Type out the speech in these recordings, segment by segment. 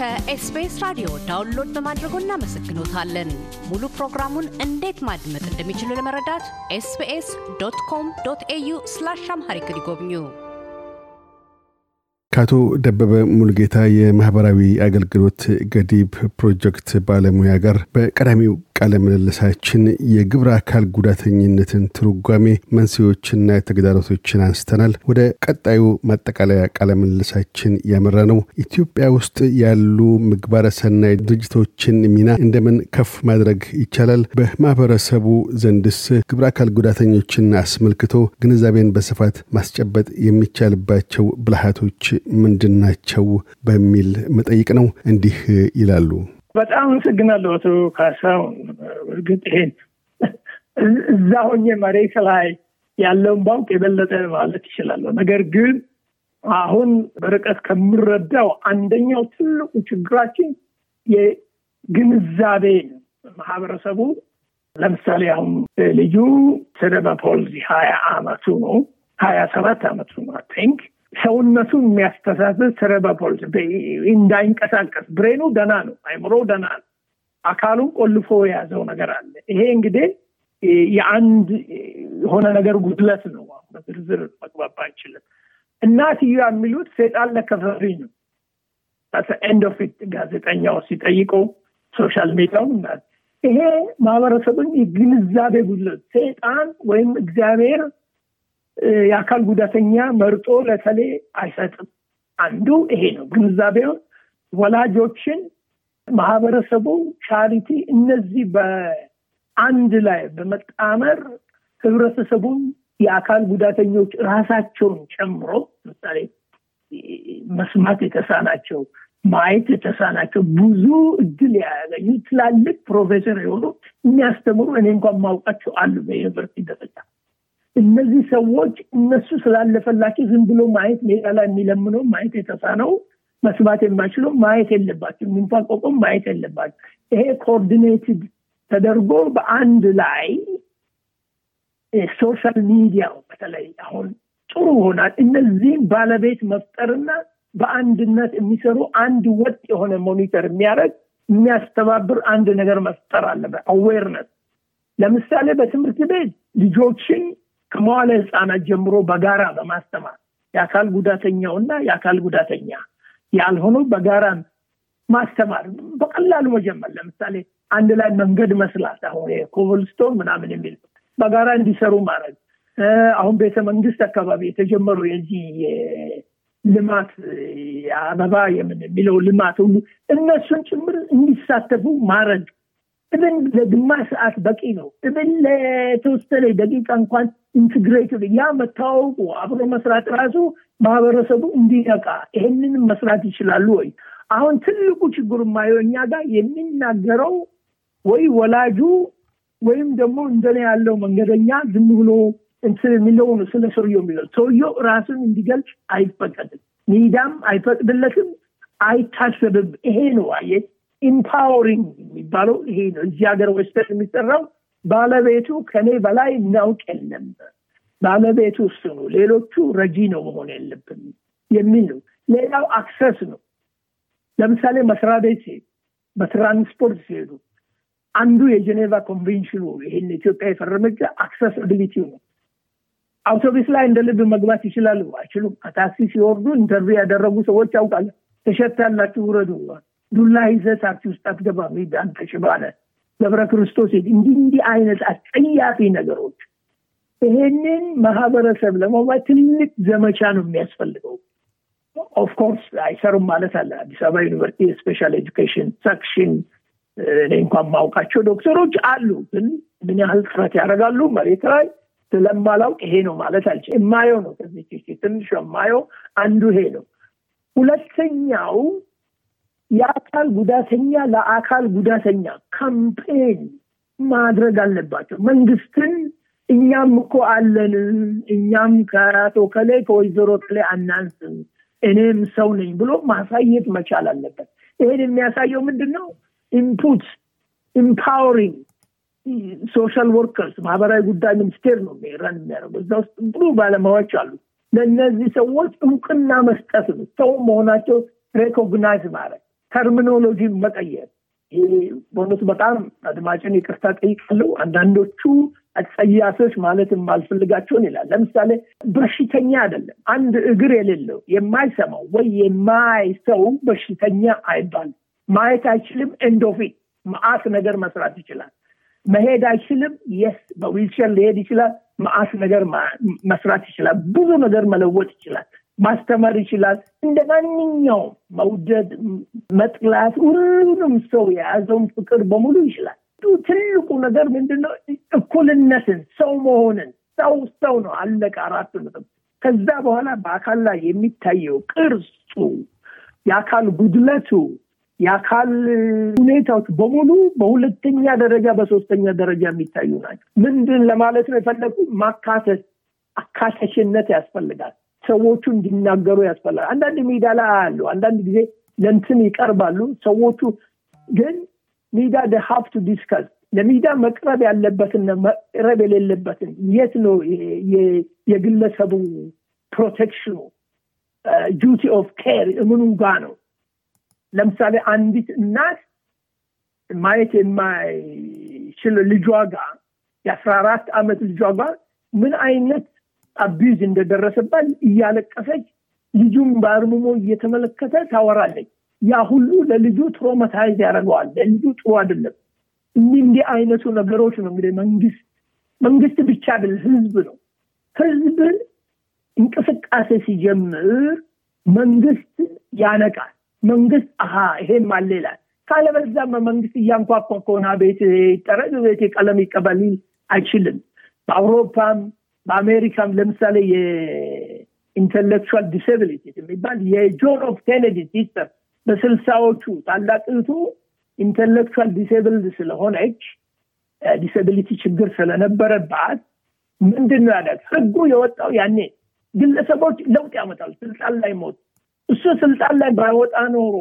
ከ SBS ራዲዮ download በማድረጎ እናመሰግኖታለን። ሙሉ ፕሮግራሙን እንዴት ማድመጥ እንደሚችሉ ለመረዳት SBS dot com dot au slash Amharic ይጎብኙ። ከአቶ ደበበ ሙልጌታ የማህበራዊ አገልግሎት ገዲብ ፕሮጀክት ባለሙያ ጋር በቀዳሚው ቃለ ምልልሳችን የግብረ አካል ጉዳተኝነትን ትርጓሜ፣ መንስኤዎችና ተግዳሮቶችን አንስተናል። ወደ ቀጣዩ ማጠቃለያ ቃለ ምልልሳችን ያመራ ነው። ኢትዮጵያ ውስጥ ያሉ ምግባረ ሰናይ ድርጅቶችን ሚና እንደምን ከፍ ማድረግ ይቻላል? በማህበረሰቡ ዘንድስ ግብረ አካል ጉዳተኞችን አስመልክቶ ግንዛቤን በስፋት ማስጨበጥ የሚቻልባቸው ብልሃቶች ምንድን ናቸው? በሚል መጠይቅ ነው። እንዲህ ይላሉ። በጣም አመሰግናለሁ አቶ ካሳሁን። እርግጥ ይሄን እዛ ሆኜ መሬት ላይ ያለውን ባውቅ የበለጠ ማለት ይችላለሁ። ነገር ግን አሁን በርቀት ከምረዳው አንደኛው ትልቁ ችግራችን የግንዛቤ ማህበረሰቡ ለምሳሌ አሁን ልጁ cerebral palsy ሀያ አመቱ ነው ሀያ ሰባት አመቱ ነው think ሰውነቱን የሚያስተሳስር cerebral palsy እንዳይንቀሳቀስ brain ኑ ደና ነው፣ አይምሮ ደና ነው። አካሉን ቆልፎ የያዘው ነገር አለ። ይሄ እንግዲህ የአንድ የሆነ ነገር ጉድለት ነው። በዝርዝር መግባባት አይችልም። እናትየዋ የሚሉት ሴጣን ለክፎት ነው። end of it ጋዜጠኛው ሲጠይቀው social media ው ይሄ ማህበረሰብን የግንዛቤ ጉድለት ሴጣን ወይም እግዚአብሔር የአካል ጉዳተኛ መርጦ ለይቶ አይሰጥም። አንዱ ይሄ ነው። ግንዛቤውን ወላጆችን፣ ማህበረሰቡ፣ ቻሪቲ እነዚህ በአንድ ላይ በመጣመር ህብረተሰቡን የአካል ጉዳተኞች ራሳቸውን ጨምሮ ለምሳሌ መስማት የተሳናቸው ማየት የተሳናቸው ብዙ እድል ያገኙ ትላልቅ ፕሮፌሰር የሆኑ የሚያስተምሩ እኔ እንኳን ማውቃቸው አሉ በዩኒቨርሲቲ ደረጃ እነዚህ ሰዎች እነሱ ስላለፈላቸው ዝም ብሎ ማየት ሜዳ ላይ የሚለምነው ማየት የተሳነው መስማት የማይችለው ማየት የለባቸው የሚንፏቀቀውም ማየት የለባቸው። ይሄ coordinated ተደርጎ በአንድ ላይ social media ው በተለይ አሁን ጥሩ ሆናል እነዚህም ባለቤት መፍጠርና በአንድነት የሚሰሩ አንድ ወጥ የሆነ monitor የሚያደርግ የሚያስተባብር አንድ ነገር መፍጠር አለበት። awareness ለምሳሌ በትምህርት ቤት ልጆችን ከመዋለ ህፃናት ጀምሮ በጋራ በማስተማር የአካል ጉዳተኛውና የአካል ጉዳተኛ ያልሆነው በጋራ ማስተማር በቀላሉ መጀመር። ለምሳሌ አንድ ላይ መንገድ መስላት አሁን ኮብልስቶን ምናምን የሚል በጋራ እንዲሰሩ ማድረግ። አሁን ቤተ መንግስት አካባቢ የተጀመሩ የዚህ ልማት አበባ የምን የሚለው ልማት ሁሉ እነሱን ጭምር እንዲሳተፉ ማድረግ እብን ለግማሽ ሰዓት በቂ ነው። እብን ለተወሰነ ደቂቃ እንኳን integrated ያ መታወቁ አብሮ መስራት ራሱ ማህበረሰቡ እንዲነቃ ይህንን መስራት ይችላሉ ወይ? አሁን ትልቁ ችግር ማየው እኛ ጋር የሚናገረው ወይ ወላጁ ወይም ደግሞ እንደኔ ያለው መንገደኛ ዝም ብሎ እንትን የሚለው ነው ስለ ሰውየው የሚለው ሰውየው ራሱን እንዲገልጽ አይፈቀድም። ሚዲያም አይፈቅድለትም፣ አይታሰብም። ይሄ ነው አየህ empowering የሚባለው ይሄ ነው። እዚህ ሀገር ወስደን የሚጠራው ባለቤቱ ከኔ በላይ የሚያውቅ የለም፣ ባለቤቱ እሱ ነው፣ ሌሎቹ ረጂ ነው መሆን የለብን የሚል ነው። ሌላው access ነው። ለምሳሌ መስሪያ ቤት ሲሄዱ፣ በትራንስፖርት ሲሄዱ አንዱ የጀኔቫ ኮንቬንሽኑ ይህን ኢትዮጵያ የፈረመች accessibility ነው። አውቶቡስ ላይ እንደ ልብ መግባት ይችላሉ አይችሉም? ከታክሲ ሲወርዱ interview ያደረጉ ሰዎች ያውቃለን። ተሸታላችሁ ውረዱ ዱላ ይዘህ ታክሲ ውስጥ አትገባም፣ አንተ ሽባነ ገብረ ክርስቶስ እንዲህ እንዲህ አይነት አስጸያፊ ነገሮች ይሄንን ማህበረሰብ ለመግባት ትልቅ ዘመቻ ነው የሚያስፈልገው። of course አይሰሩም ማለት አለ። አዲስ አበባ ዩኒቨርሲቲ የ special education section እኔ እንኳን ማውቃቸው ዶክተሮች አሉ፣ ግን ምን ያህል ጥረት ያደርጋሉ መሬት ላይ ስለማላውቅ ይሄ ነው ማለት አልችልም። የማየው ነው ከዚህ ትንሽ የማየው አንዱ ይሄ ነው። ሁለተኛው የአካል ጉዳተኛ ለአካል ጉዳተኛ campaign ማድረግ አለባቸው። መንግስትን እኛም እኮ አለን፣ እኛም ከአቶ ከላይ ከወይዘሮ ከላይ አናንስም፣ እኔም ሰው ነኝ ብሎ ማሳየት መቻል አለበት። ይሄን የሚያሳየው ምንድን ነው? input empowering social workers ማህበራዊ ጉዳይ ሚኒስቴር ነው ረን የሚያደርገው። እዛ ውስጥ ብዙ ባለሙያዎች አሉ። ለእነዚህ ሰዎች እውቅና መስጠት ነው። ሰው መሆናቸው recognize ማድረግ terminology መቀየር በእውነቱ በጣም አድማጭን ይቅርታ ጠይቃለሁ። አንዳንዶቹ አጸያፊዎች ማለት የማልፈልጋቸውን ይላል። ለምሳሌ በሽተኛ አይደለም። አንድ እግር የሌለው የማይሰማው ወይ የማያየው በሽተኛ አይባልም። ማየት አይችልም፣ end of it መዓት ነገር መስራት ይችላል። መሄድ አይችልም፣ የስ በዊልቸር ሊሄድ ይችላል። መዓት ነገር መስራት ይችላል። ብዙ ነገር መለወጥ ይችላል። ማስተማር ይችላል። እንደ ማንኛውም መውደድ፣ መጥላት፣ ሁሉንም ሰው የያዘውን ፍቅር በሙሉ ይችላል። ትልቁ ነገር ምንድነው? እኩልነትን፣ ሰው መሆንን። ሰው ሰው ነው፣ አለቀ። አራት ነጥብ። ከዛ በኋላ በአካል ላይ የሚታየው ቅርጹ፣ የአካል ጉድለቱ፣ የአካል ሁኔታዎች በሙሉ በሁለተኛ ደረጃ በሶስተኛ ደረጃ የሚታዩ ናቸው። ምንድን ለማለት ነው የፈለጉ ማካተት፣ አካተሽነት ያስፈልጋል። ሰዎቹ እንዲናገሩ ያስፈልጋል። አንዳንድ ሜዳ ላይ አሉ፣ አንዳንድ ጊዜ ለንትን ይቀርባሉ። ሰዎቹ ግን ሚዲያ have to discuss ለሚዲያ መቅረብ ያለበትን መቅረብ የሌለበትን የት ነው የግለሰቡ protection ኑ duty of care እምኑ ጋ ነው? ለምሳሌ አንዲት እናት ማየት የማይችል ልጇ ጋር የአስራ አራት ዓመት ልጇ ጋር ምን አይነት abuse እንደደረሰባት እያለቀሰች ልጁን በአርምሞ እየተመለከተ ታወራለች። ያ ሁሉ ለልጁ traumatize ያደርገዋል። ለልጁ ጥሩ አይደለም። እንዲህ እንዲህ አይነቱ ነገሮች ነው እንግዲህ መንግስት መንግስት ብቻ አይደለም ህዝብ ነው። ህዝብ እንቅስቃሴ ሲጀምር መንግስት ያነቃል። መንግስት አሀ ይሄም አለ ይላል። ካለበዛም መንግስት እያንኳኳ ከሆነ ቤት ይጠረግ ቤት ቀለም ይቀበል አይችልም። በአውሮፓም በአሜሪካም ለምሳሌ የ intellectual disability የሚባል የጆን ኤፍ ኬኔዲ sister በስልሳዎቹ ታላቅ እህቱ intellectual disabled ስለሆነች disability ችግር ስለነበረባት ምንድን ነው ያደግ ህጉ የወጣው ያኔ ግለሰቦች ለውጥ ያመጣል ስልጣን ላይ ሞት እሱ ስልጣን ላይ ባይወጣ ኖሮ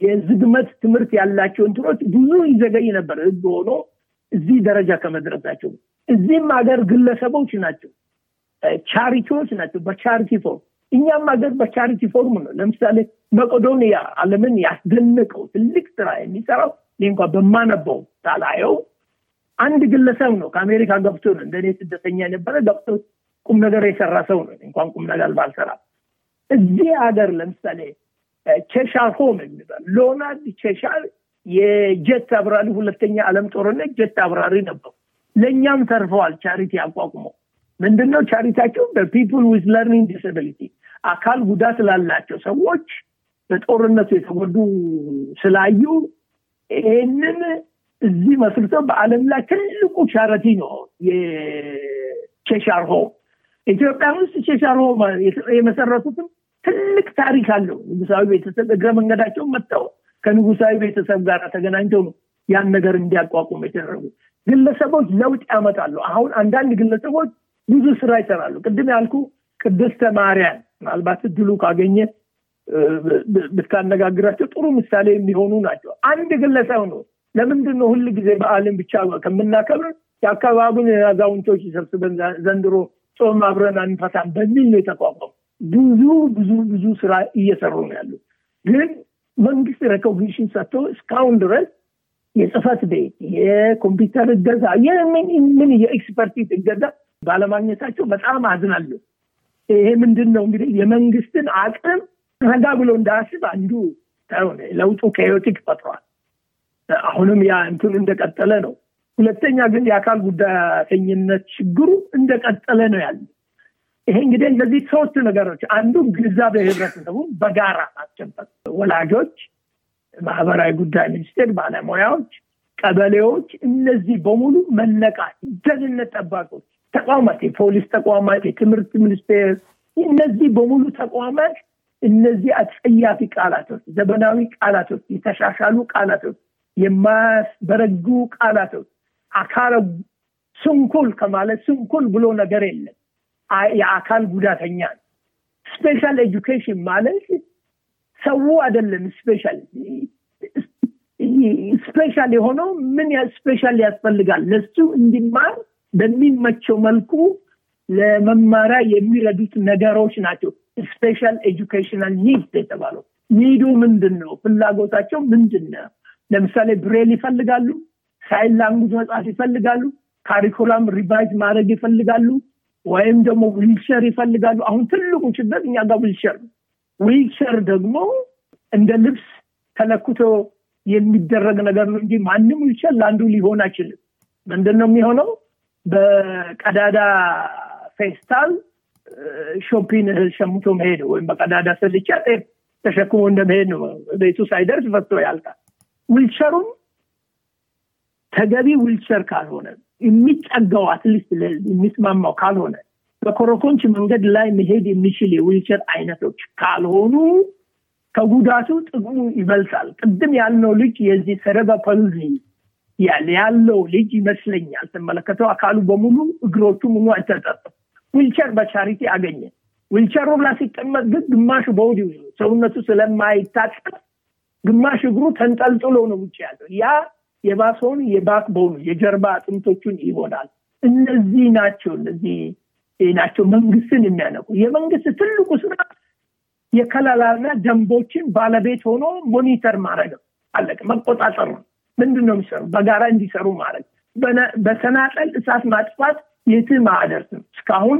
የዝግመት ትምህርት ያላቸው እንትኖች ብዙ ይዘገይ ነበር። ህግ ሆኖ እዚህ ደረጃ ከመድረሳቸው እዚህም ሀገር ግለሰቦች ናቸው። charity ዎች ናቸው በ charity form። እኛም ሀገር በ charity form ነው። ለምሳሌ መቄዶንያ አለምን ያስደነቀው ትልቅ ስራ የሚሰራው እንኳ በማነበው ሳላየው አንድ ግለሰብ ነው ከአሜሪካ ገብቶ ነው። እንደኔ ስደተኛ የነበረ ገብቶ ቁም ነገር የሰራ ሰው ነው። እንኳን ቁም ነገር ባልሰራ እዚህ ሀገር ለምሳሌ ቼሻየር ሆም የሚባል ሊዮናርድ ቼሻየር የጀት አብራሪ ሁለተኛ ዓለም ጦርነት ጀት አብራሪ ነበሩ ለእኛም ተርፈዋል charity አቋቁመው ምንድነው charity ያቸው? በ people with learning disability አካል ጉዳት ላላቸው ሰዎች በጦርነቱ የተጎዱ ስላዩ ይህንን እዚህ መስርተው በአለም ላይ ትልቁ ቻረቲ ነው የቼሻር ሆም። ኢትዮጵያ ውስጥ ቼሻር ሆም የመሰረቱትም ትልቅ ታሪክ አለው። ንጉሳዊ ቤተሰብ እግረ መንገዳቸው መጥተው ከንጉሳዊ ቤተሰብ ጋር ተገናኝተው ነው ያን ነገር እንዲያቋቁም የተደረጉ ግለሰቦች ለውጥ ያመጣሉ። አሁን አንዳንድ ግለሰቦች ብዙ ስራ ይሰራሉ። ቅድም ያልኩ ቅድስተ ማርያም ምናልባት እድሉ ካገኘ ብታነጋግራቸው ጥሩ ምሳሌ የሚሆኑ ናቸው። አንድ ግለሰብ ነው። ለምንድን ነው ሁል ጊዜ በአለም ብቻ ከምናከብር? የአካባቢውን አዛውንቶች ሰብስበን ዘንድሮ ጾም አብረን አንፈታም በሚል ነው የተቋቋሙ ብዙ ብዙ ብዙ ስራ እየሰሩ ነው ያሉ ግን መንግስት recognition ሰጥቶ እስካሁን ድረስ የጽህፈት ቤት የኮምፒውተር እገዛ ምን የ expertise እገዛ ባለማግኘታቸው በጣም አዝናለሁ። ይሄ ምንድን ነው እንግዲህ የመንግስትን አቅም ረጋ ብሎ እንዳያስብ አንዱ ለውጡ chaotic ፈጥሯል። አሁንም ያ እንትኑ እንደቀጠለ ነው። ሁለተኛ ግን የአካል ጉዳተኝነት ችግሩ እንደቀጠለ ነው ያለ ይሄ እንግዲህ እነዚህ ሶስት ነገሮች አንዱ ግንዛቤ ህብረተሰቡ በጋራ ማስጨበጥ ወላጆች ማህበራዊ ጉዳይ ሚኒስቴር ባለሙያዎች ቀበሌዎች እነዚህ በሙሉ መነቃት ደህንነት ጠባቆች ተቋማት የፖሊስ ተቋማት የትምህርት ሚኒስቴር እነዚህ በሙሉ ተቋማት እነዚህ አጸያፊ ቃላቶች ዘመናዊ ቃላቶች የተሻሻሉ ቃላቶች የማያስበረጉ ቃላቶች አካለ ስንኩል ከማለት ስንኩል ብሎ ነገር የለም። የአካል ጉዳተኛ special education ማለት ሰው አይደለም special special የሆነው ምን special ያስፈልጋል ለሱ እንዲማር በሚመቸው መልኩ ለመማሪያ የሚረዱት ነገሮች ናቸው special educational needs የተባለው need ኡ ምንድን ነው? ፍላጎታቸው ምንድን ነው? ለምሳሌ ብሬል ይፈልጋሉ፣ sign language መጽሐፍ ይፈልጋሉ፣ curriculum revise ማድረግ ይፈልጋሉ፣ ወይም ደግሞ ዊልቸር ይፈልጋሉ። አሁን ትልቁ ችግር እኛ ጋር ዊልቸር ነው። ዊልቸር ደግሞ እንደ ልብስ ተለክቶ የሚደረግ ነገር ነው እንጂ ማንም ዊልቸር ለአንዱ ሊሆን አይችልም። ምንድን ነው የሚሆነው? በቀዳዳ ፌስታል shopping እህል ሸምቶ መሄድ ወይም በቀዳዳ ስልቻ ጤፍ ተሸክሞ እንደመሄድ ነው። ቤቱ ሳይደርስ ፈቶ ያልቃል። ዊልቸሩም ተገቢ ዊልቸር ካልሆነ የሚጠጋው at least የሚስማማው ካልሆነ በኮረኮንች መንገድ ላይ መሄድ የሚችል የዊልቸር አይነቶች ካልሆኑ ከጉዳቱ ጥቅሙ ይበልጣል። ቅድም ያልነው ልጅ የዚህ cerebral palsy ያለው ልጅ ይመስለኛል ስመለከተው አካሉ በሙሉ እግሮቹ ሙሉ አይተጣጠም። wheelchair በ charity አገኘ። ዊልቸሩ ላይ ሲቀመጥ ግን ግማሽ body ሰውነቱ ስለማይታጠፍ ግማሽ እግሩ ተንጠልጥሎ ነው ውጭ ያለው። ያ የባሰውን የ back bone ኡ የጀርባ አጥንቶቹን ይሆናል። እነዚህ ናቸው እነዚህ ናቸው መንግስትን የሚያነቁ። የመንግስት ትልቁ ስራ የከለላና ደንቦችን ባለቤት ሆኖ ሞኒተር ማድረግ ነው። አለቀ። መቆጣጠር ምንድን ነው የሚሰሩ? በጋራ እንዲሰሩ ማድረግ። በተናጠል እሳት ማጥፋት የትም አያደርስም። እስካሁን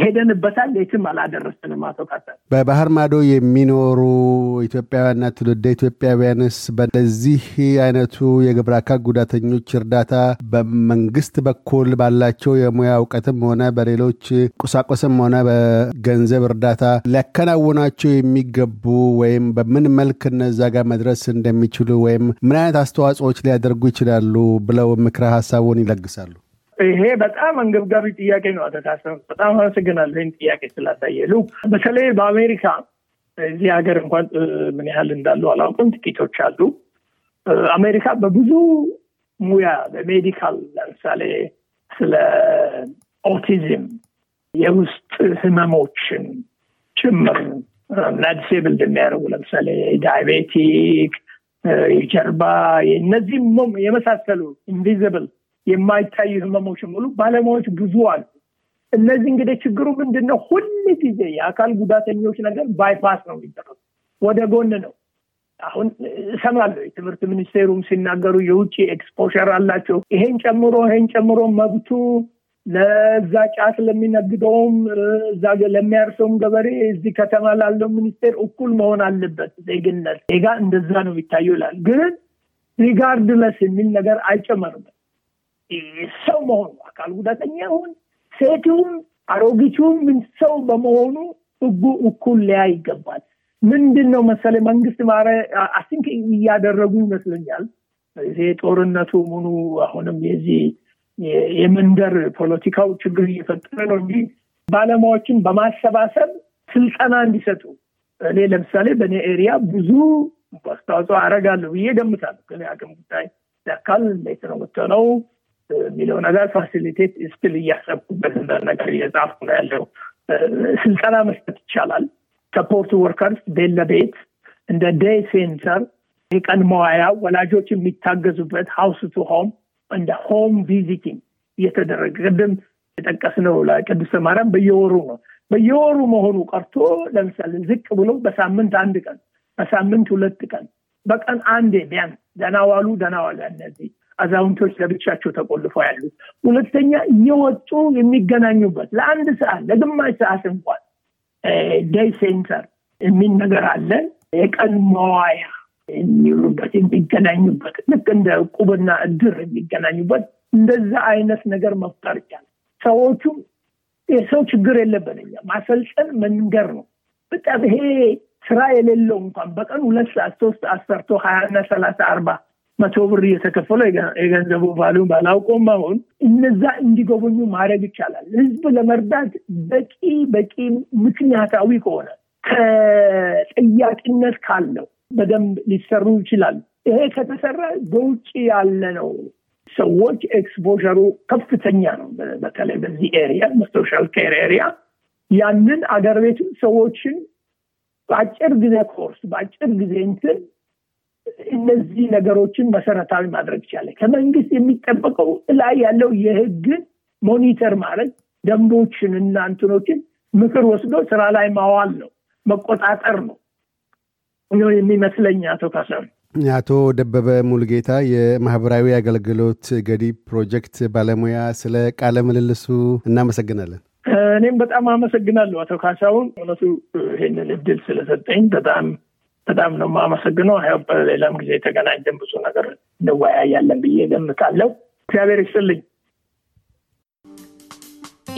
ሄደንበታል፣ የትም አላደረስንም። አቶ ካሳ በባህር ማዶ የሚኖሩ ኢትዮጵያውያንና ትውልደ ኢትዮጵያውያንስ በዚህ አይነቱ የግብረ አካል ጉዳተኞች እርዳታ በመንግስት በኩል ባላቸው የሙያ እውቀትም ሆነ በሌሎች ቁሳቁስም ሆነ በገንዘብ እርዳታ ሊያከናውናቸው የሚገቡ ወይም በምን መልክ እነዛ ጋር መድረስ እንደሚችሉ ወይም ምን አይነት አስተዋጽኦዎች ሊያደርጉ ይችላሉ ብለው ምክረ ሀሳቡን ይለግሳሉ? ይሄ በጣም አንገብጋቢ ጥያቄ ነው። አተታሰብ በጣም አመሰግናለሁ ይህን ጥያቄ ስላሳየሉ። በተለይ በአሜሪካ እዚህ ሀገር እንኳን ምን ያህል እንዳሉ አላውቅም፣ ጥቂቶች አሉ። አሜሪካ በብዙ ሙያ በ medical ለምሳሌ ስለ ኦቲዝም የውስጥ ህመሞችን ጭምር እና disable የሚያደርጉ ለምሳሌ diabetic፣ የጀርባ እነዚህ የመሳሰሉ invisible የማይታዩ ህመሞች ሙሉ ባለሙያዎች ብዙ አሉ። እነዚህ እንግዲህ ችግሩ ምንድን ነው? ሁል ጊዜ የአካል ጉዳተኞች ነገር bypass ነው የሚደረጉ ወደ ጎን ነው። አሁን እሰማለሁ የትምህርት ሚኒስቴሩም ሲናገሩ የውጭ exposure አላቸው። ይሄን ጨምሮ ይሄን ጨምሮ መብቱ ለዛ ጫት ለሚነግደውም እዛ ለሚያርሰውም ገበሬ እዚህ ከተማ ላለው ሚኒስቴር እኩል መሆን አለበት። ዜግነት ዜጋ እንደዛ ነው የሚታየው ይላል። ግን regardless የሚል ነገር አይጨመርም። ሰው መሆኑ አካል ጉዳተኛ ይሁን ሴቱም አሮጊቱም ምን ሰው በመሆኑ ህጉ እኩል ሊያ ይገባል። ምንድን ነው መሰለ መንግስት ማረ አሲንክ እያደረጉ ይመስለኛል። ይሄ ጦርነቱ ሙሉ አሁንም የዚህ የመንደር ፖለቲካው ችግር እየፈጠረ ነው እንጂ ባለሙያዎችን በማሰባሰብ ስልጠና እንዲሰጡ እኔ ለምሳሌ በእኔ area ብዙ አስተዋጽኦ አደርጋለሁ ብዬ ገምታለሁ። ግን የአቅም ጉዳይ ያካል ነው የሚለው ነገር facilitate still እያሰብኩበት ነገር እየጻፍኩ ነው ያለው። ስልጠና መስጠት ይቻላል። support workers ቤት እንደ day center የቀን መዋያ ወላጆች የሚታገዙበት house to home እንደ home visiting እየተደረገ ቅድም የጠቀስነው ቅድስተ ማርያም በየወሩ ነው። በየወሩ መሆኑ ቀርቶ ለምሳሌ ዝቅ ብሎ በሳምንት አንድ ቀን፣ በሳምንት ሁለት ቀን፣ በቀን አንዴ ቢያንስ ደህና ዋሉ ደህና ዋሉ እነዚህ አዛውንቶች ለብቻቸው ተቆልፈው ያሉት። ሁለተኛ እየወጡ የሚገናኙበት ለአንድ ሰዓት ለግማሽ ሰዓት እንኳን day center የሚል ነገር አለ። የቀን መዋያ የሚውሉበት የሚገናኙበት፣ ልክ እንደ ቁብና እድር የሚገናኙበት እንደዛ አይነት ነገር መፍጠር ይቻላል። ሰዎቹም የሰው ችግር የለብን እኛ ማሰልጠን መንገር ነው። በጣም ይሄ ስራ የሌለው እንኳን በቀን ሁለት ሰዓት ሶስት ሰዓት ሰርቶ ሀያ እና ሰላሳ አርባ መቶ ብር እየተከፈለ የገንዘቡ value ባላውቀውም አሁን እነዛ እንዲጎበኙ ማድረግ ይቻላል። ህዝብ ለመርዳት በቂ በቂ ምክንያታዊ ከሆነ ተጠያቂነት ካለው በደንብ ሊሰሩ ይችላሉ። ይሄ ከተሰራ በውጭ ያለ ነው ሰዎች exposure ኡ ከፍተኛ ነው። በተለይ በዚህ area በ social care area ያንን አገር ቤቱ ሰዎችን በአጭር ጊዜ ኮርስ በአጭር ጊዜ እንትን እነዚህ ነገሮችን መሰረታዊ ማድረግ ይቻላል። ከመንግስት የሚጠበቀው ላይ ያለው የህግን monitor ማድረግ ደንቦችን እና እንትኖችን ምክር ወስዶ ስራ ላይ ማዋል ነው፣ መቆጣጠር ነው። የሚመስለኝ አቶ ካሳም። አቶ ደበበ ሙልጌታ የማህበራዊ አገልግሎት ገዲብ ፕሮጀክት ባለሙያ፣ ስለ ቃለ ምልልሱ እናመሰግናለን። እኔም በጣም አመሰግናለሁ አቶ ካሳሁን እውነቱ ይህንን እድል ስለሰጠኝ በጣም በጣም ነው የማመሰግነው። በሌላም ጊዜ የተገናኘን ብዙ ነገር እንወያያለን ብዬ ገምታለሁ። እግዚአብሔር ይስጥልኝ።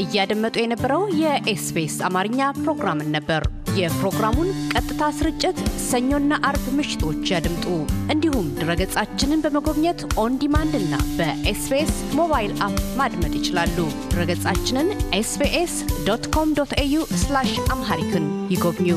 እያደመጡ የነበረው የ SBS አማርኛ ፕሮግራምን ነበር። የፕሮግራሙን ቀጥታ ስርጭት ሰኞና አርብ ምሽቶች ያድምጡ። እንዲሁም ድረገጻችንን በመጎብኘት on demand እና በ SBS mobile app ማድመጥ ይችላሉ። ድረገጻችንን ኤስቢኤስ ዶት ኮም ዶት ኤዩ አምሃሪክን ይጎብኙ።